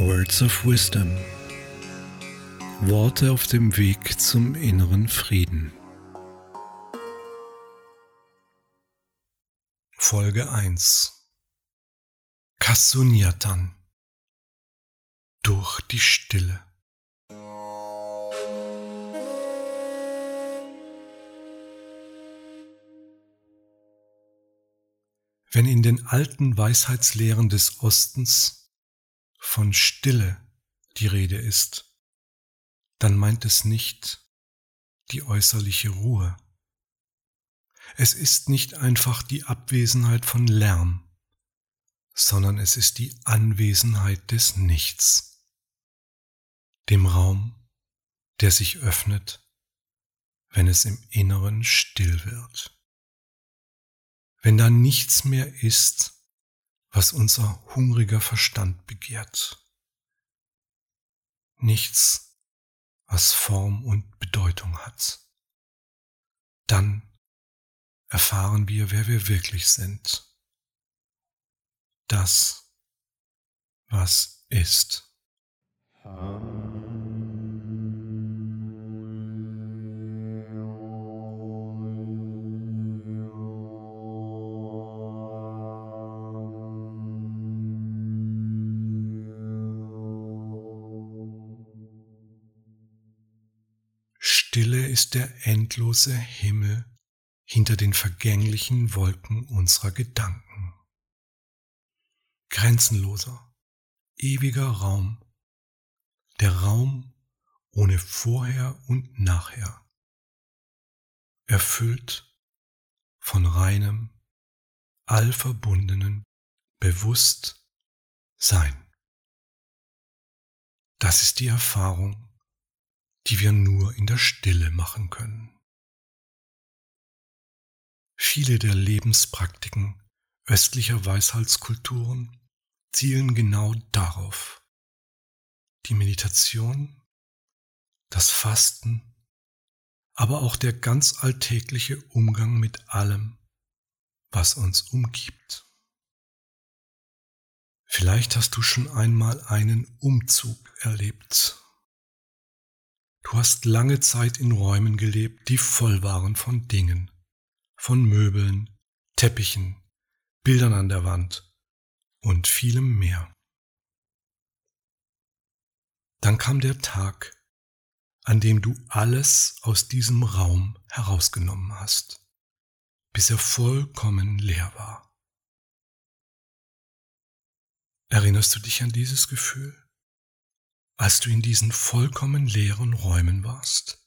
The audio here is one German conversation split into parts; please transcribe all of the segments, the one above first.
Words of Wisdom. Worte auf dem Weg zum inneren Frieden. Folge 1 Kasunyatan Durch die Stille Wenn in den alten Weisheitslehren des Ostens von Stille die Rede ist, dann meint es nicht die äußerliche Ruhe. Es ist nicht einfach die Abwesenheit von Lärm, sondern es ist die Anwesenheit des Nichts, dem Raum, der sich öffnet, wenn es im Inneren still wird wenn da nichts mehr ist, was unser hungriger Verstand begehrt. Nichts, was Form und Bedeutung hat. Dann erfahren wir, wer wir wirklich sind. Das, was ist. Stille ist der endlose Himmel hinter den vergänglichen Wolken unserer Gedanken. Grenzenloser, ewiger Raum, der Raum ohne Vorher und Nachher, erfüllt von reinem, allverbundenen Bewusstsein. Das ist die Erfahrung, die wir nur in der Stille machen können. Viele der Lebenspraktiken östlicher Weisheitskulturen zielen genau darauf. Die Meditation, das Fasten, aber auch der ganz alltägliche Umgang mit allem, was uns umgibt. Vielleicht hast du schon einmal einen Umzug erlebt Du hast lange Zeit in Räumen gelebt, die voll waren von Dingen, von Möbeln, Teppichen, Bildern an der Wand und vielem mehr. Dann kam der Tag, an dem du alles aus diesem Raum herausgenommen hast, bis er vollkommen leer war. Erinnerst du dich an dieses Gefühl? Als du in diesen vollkommen leeren Räumen warst?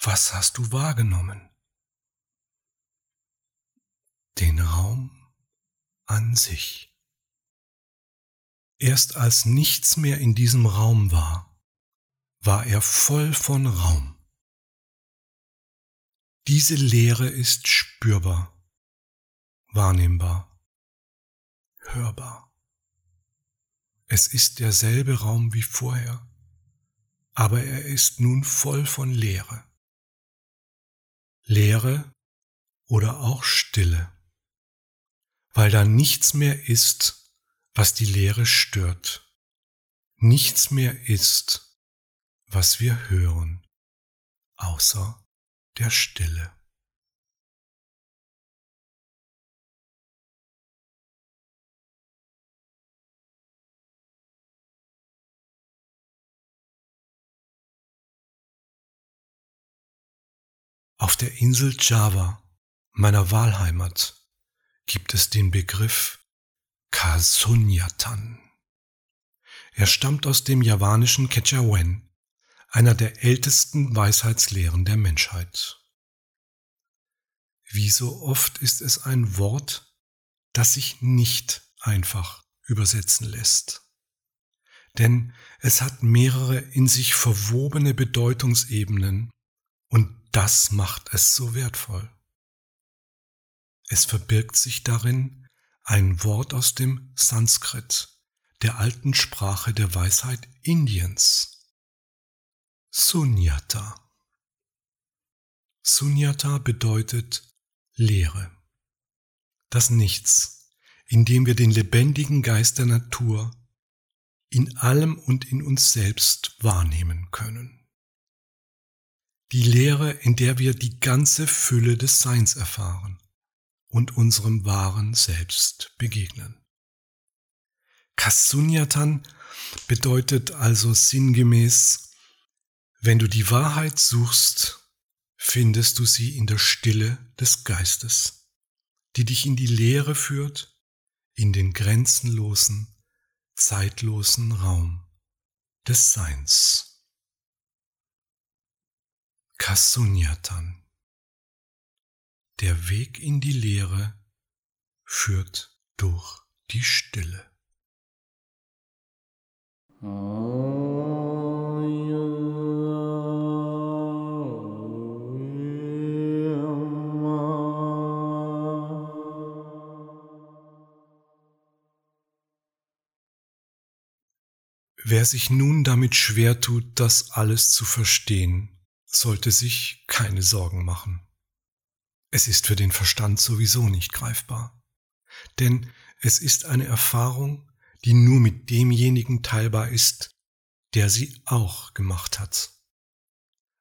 Was hast du wahrgenommen? Den Raum an sich. Erst als nichts mehr in diesem Raum war, war er voll von Raum. Diese Leere ist spürbar, wahrnehmbar, hörbar. Es ist derselbe Raum wie vorher, aber er ist nun voll von Leere. Leere oder auch Stille, weil da nichts mehr ist, was die Leere stört, nichts mehr ist, was wir hören, außer der Stille. Auf der Insel Java, meiner Wahlheimat, gibt es den Begriff Kasunyatan. Er stammt aus dem javanischen Kechawen, einer der ältesten Weisheitslehren der Menschheit. Wie so oft ist es ein Wort, das sich nicht einfach übersetzen lässt. Denn es hat mehrere in sich verwobene Bedeutungsebenen und das macht es so wertvoll. Es verbirgt sich darin ein Wort aus dem Sanskrit, der alten Sprache der Weisheit Indiens. Sunyata. Sunyata bedeutet Leere. Das Nichts, in dem wir den lebendigen Geist der Natur, in allem und in uns selbst wahrnehmen können. Die Lehre, in der wir die ganze Fülle des Seins erfahren und unserem wahren Selbst begegnen. Kasunyatan bedeutet also sinngemäß, wenn du die Wahrheit suchst, findest du sie in der Stille des Geistes, die dich in die Lehre führt, in den grenzenlosen, zeitlosen Raum des Seins. Kasunyatan Der Weg in die Lehre führt durch die Stille. Wer sich nun damit schwer tut, das alles zu verstehen, sollte sich keine Sorgen machen. Es ist für den Verstand sowieso nicht greifbar. Denn es ist eine Erfahrung, die nur mit demjenigen teilbar ist, der sie auch gemacht hat.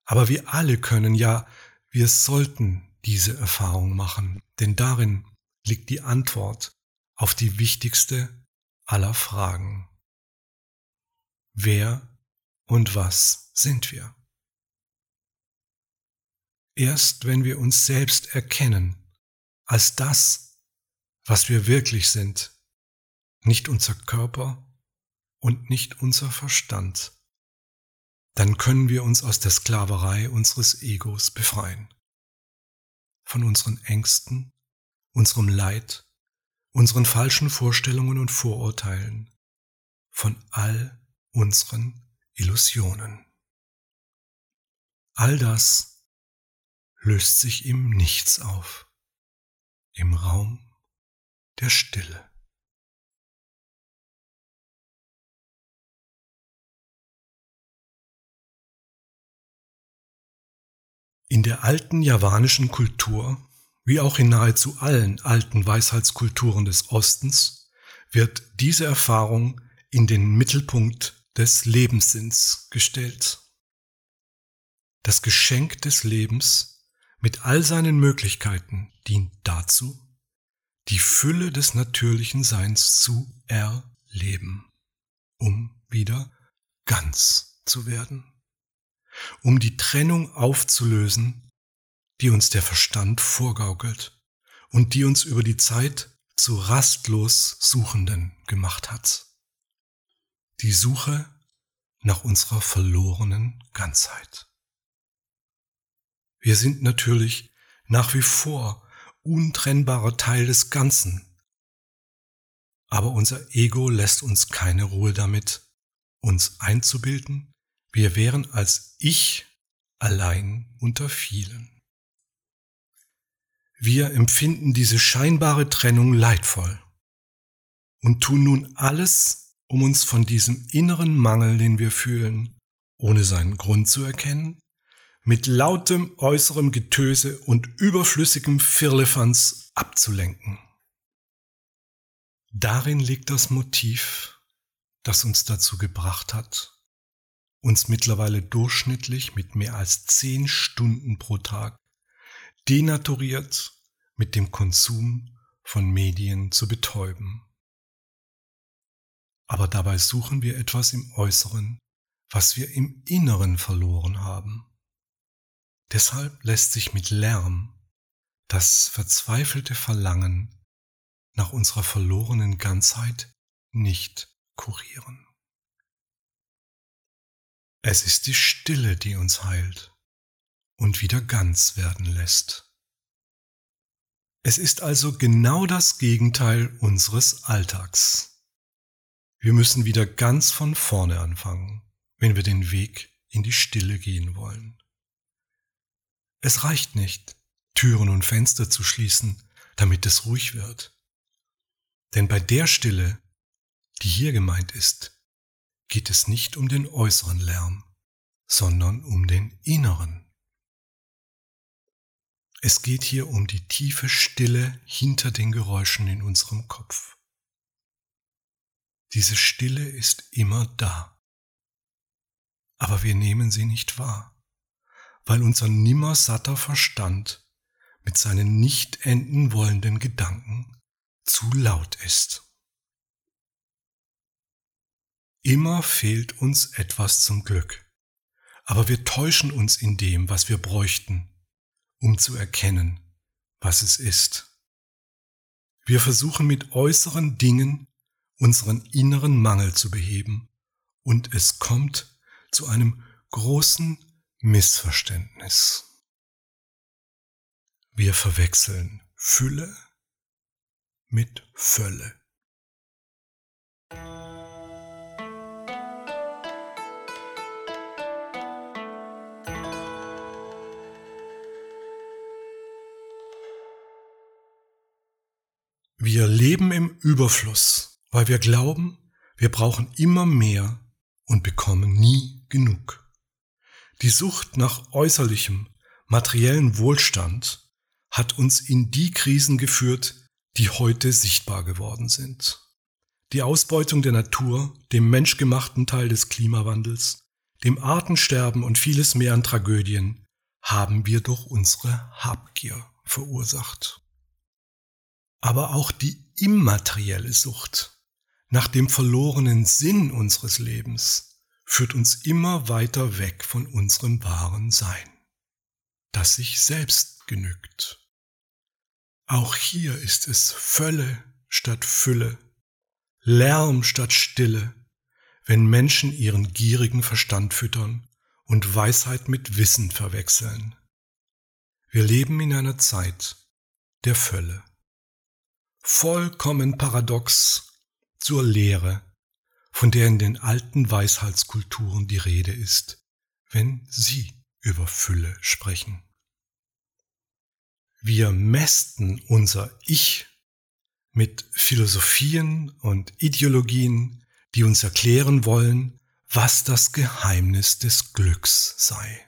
Aber wir alle können ja, wir sollten diese Erfahrung machen, denn darin liegt die Antwort auf die wichtigste aller Fragen. Wer und was sind wir? Erst wenn wir uns selbst erkennen als das, was wir wirklich sind, nicht unser Körper und nicht unser Verstand, dann können wir uns aus der Sklaverei unseres Egos befreien. Von unseren Ängsten, unserem Leid, unseren falschen Vorstellungen und Vorurteilen, von all unseren Illusionen. All das löst sich im Nichts auf, im Raum der Stille. In der alten javanischen Kultur, wie auch in nahezu allen alten Weisheitskulturen des Ostens, wird diese Erfahrung in den Mittelpunkt des Lebenssinns gestellt. Das Geschenk des Lebens mit all seinen Möglichkeiten dient dazu, die Fülle des natürlichen Seins zu erleben, um wieder ganz zu werden um die Trennung aufzulösen, die uns der Verstand vorgaukelt und die uns über die Zeit zu rastlos Suchenden gemacht hat. Die Suche nach unserer verlorenen Ganzheit. Wir sind natürlich nach wie vor untrennbarer Teil des Ganzen, aber unser Ego lässt uns keine Ruhe damit, uns einzubilden, wir wären als Ich allein unter vielen. Wir empfinden diese scheinbare Trennung leidvoll und tun nun alles, um uns von diesem inneren Mangel, den wir fühlen, ohne seinen Grund zu erkennen, mit lautem äußerem Getöse und überflüssigem Firlefanz abzulenken. Darin liegt das Motiv, das uns dazu gebracht hat, uns mittlerweile durchschnittlich mit mehr als zehn Stunden pro Tag denaturiert mit dem Konsum von Medien zu betäuben. Aber dabei suchen wir etwas im Äußeren, was wir im Inneren verloren haben. Deshalb lässt sich mit Lärm das verzweifelte Verlangen nach unserer verlorenen Ganzheit nicht kurieren. Es ist die Stille, die uns heilt und wieder ganz werden lässt. Es ist also genau das Gegenteil unseres Alltags. Wir müssen wieder ganz von vorne anfangen, wenn wir den Weg in die Stille gehen wollen. Es reicht nicht, Türen und Fenster zu schließen, damit es ruhig wird. Denn bei der Stille, die hier gemeint ist, geht es nicht um den äußeren Lärm, sondern um den inneren. Es geht hier um die tiefe Stille hinter den Geräuschen in unserem Kopf. Diese Stille ist immer da. Aber wir nehmen sie nicht wahr, weil unser nimmer satter Verstand mit seinen nicht enden wollenden Gedanken zu laut ist. Immer fehlt uns etwas zum Glück, aber wir täuschen uns in dem, was wir bräuchten, um zu erkennen, was es ist. Wir versuchen mit äußeren Dingen unseren inneren Mangel zu beheben und es kommt zu einem großen Missverständnis. Wir verwechseln Fülle mit Fülle. Wir leben im Überfluss, weil wir glauben, wir brauchen immer mehr und bekommen nie genug. Die Sucht nach äußerlichem, materiellen Wohlstand hat uns in die Krisen geführt, die heute sichtbar geworden sind. Die Ausbeutung der Natur, dem menschgemachten Teil des Klimawandels, dem Artensterben und vieles mehr an Tragödien haben wir durch unsere Habgier verursacht aber auch die immaterielle Sucht nach dem verlorenen Sinn unseres Lebens führt uns immer weiter weg von unserem wahren Sein, das sich selbst genügt. Auch hier ist es Völle statt Fülle, Lärm statt Stille, wenn Menschen ihren gierigen Verstand füttern und Weisheit mit Wissen verwechseln. Wir leben in einer Zeit der Völle vollkommen paradox zur Lehre, von der in den alten Weisheitskulturen die Rede ist, wenn sie über Fülle sprechen. Wir mästen unser Ich mit Philosophien und Ideologien, die uns erklären wollen, was das Geheimnis des Glücks sei.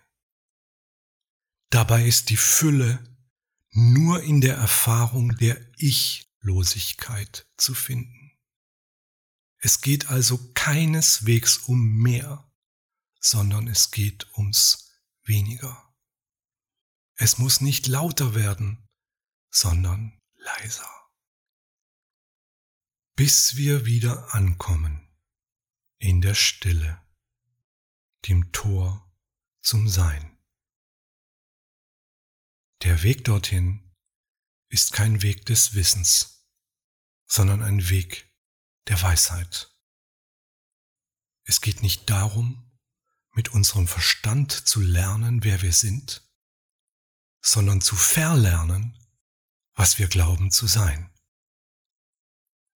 Dabei ist die Fülle nur in der Erfahrung der Ich Losigkeit zu finden. Es geht also keineswegs um mehr, sondern es geht ums weniger. Es muss nicht lauter werden, sondern leiser. Bis wir wieder ankommen in der Stille, dem Tor zum Sein. Der Weg dorthin ist kein Weg des Wissens sondern ein Weg der Weisheit. Es geht nicht darum, mit unserem Verstand zu lernen, wer wir sind, sondern zu verlernen, was wir glauben zu sein.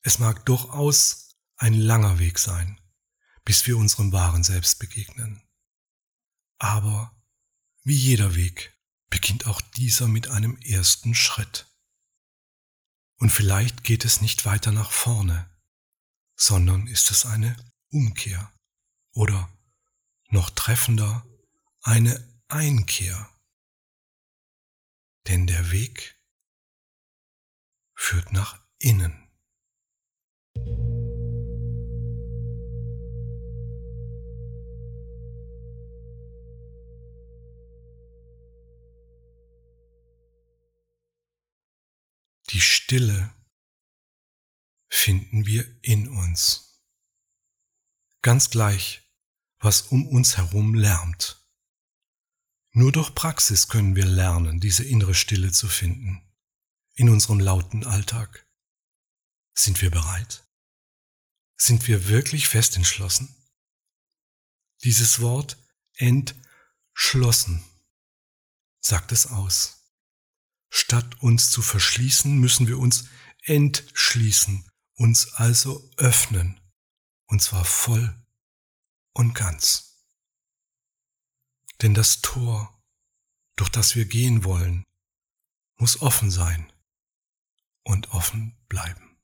Es mag durchaus ein langer Weg sein, bis wir unserem wahren Selbst begegnen. Aber wie jeder Weg beginnt auch dieser mit einem ersten Schritt. Und vielleicht geht es nicht weiter nach vorne, sondern ist es eine Umkehr oder noch treffender eine Einkehr. Denn der Weg führt nach innen. Die Stille finden wir in uns. Ganz gleich, was um uns herum lärmt. Nur durch Praxis können wir lernen, diese innere Stille zu finden. In unserem lauten Alltag. Sind wir bereit? Sind wir wirklich fest entschlossen? Dieses Wort entschlossen sagt es aus. Statt uns zu verschließen, müssen wir uns entschließen, uns also öffnen, und zwar voll und ganz. Denn das Tor, durch das wir gehen wollen, muss offen sein und offen bleiben.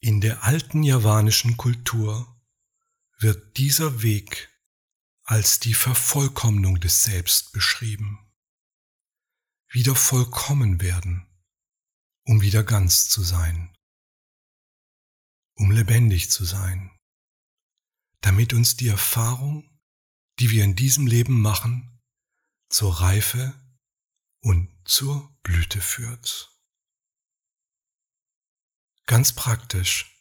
In der alten javanischen Kultur wird dieser Weg als die Vervollkommnung des Selbst beschrieben wieder vollkommen werden, um wieder ganz zu sein. lebendig zu sein, damit uns die Erfahrung, die wir in diesem Leben machen, zur Reife und zur Blüte führt. Ganz praktisch,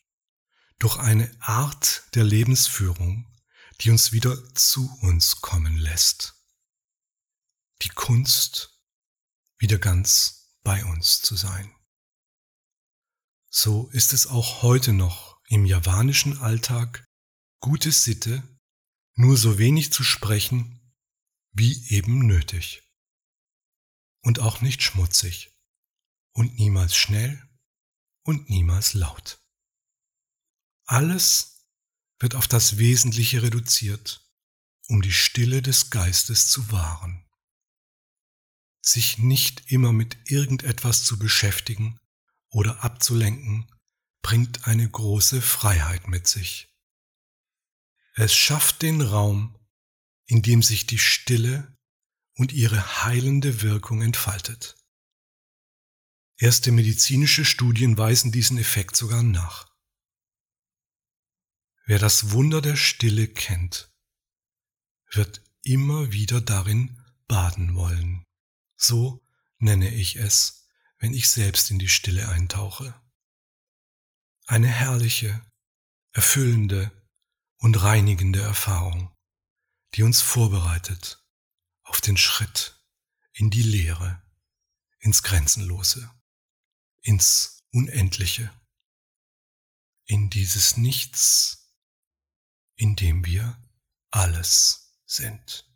durch eine Art der Lebensführung, die uns wieder zu uns kommen lässt. Die Kunst, wieder ganz bei uns zu sein. So ist es auch heute noch im javanischen Alltag gute Sitte, nur so wenig zu sprechen, wie eben nötig. Und auch nicht schmutzig und niemals schnell und niemals laut. Alles wird auf das Wesentliche reduziert, um die Stille des Geistes zu wahren. Sich nicht immer mit irgendetwas zu beschäftigen oder abzulenken, bringt eine große Freiheit mit sich. Es schafft den Raum, in dem sich die Stille und ihre heilende Wirkung entfaltet. Erste medizinische Studien weisen diesen Effekt sogar nach. Wer das Wunder der Stille kennt, wird immer wieder darin baden wollen. So nenne ich es, wenn ich selbst in die Stille eintauche. Eine herrliche, erfüllende und reinigende Erfahrung, die uns vorbereitet auf den Schritt in die Leere, ins Grenzenlose, ins Unendliche, in dieses Nichts, in dem wir alles sind.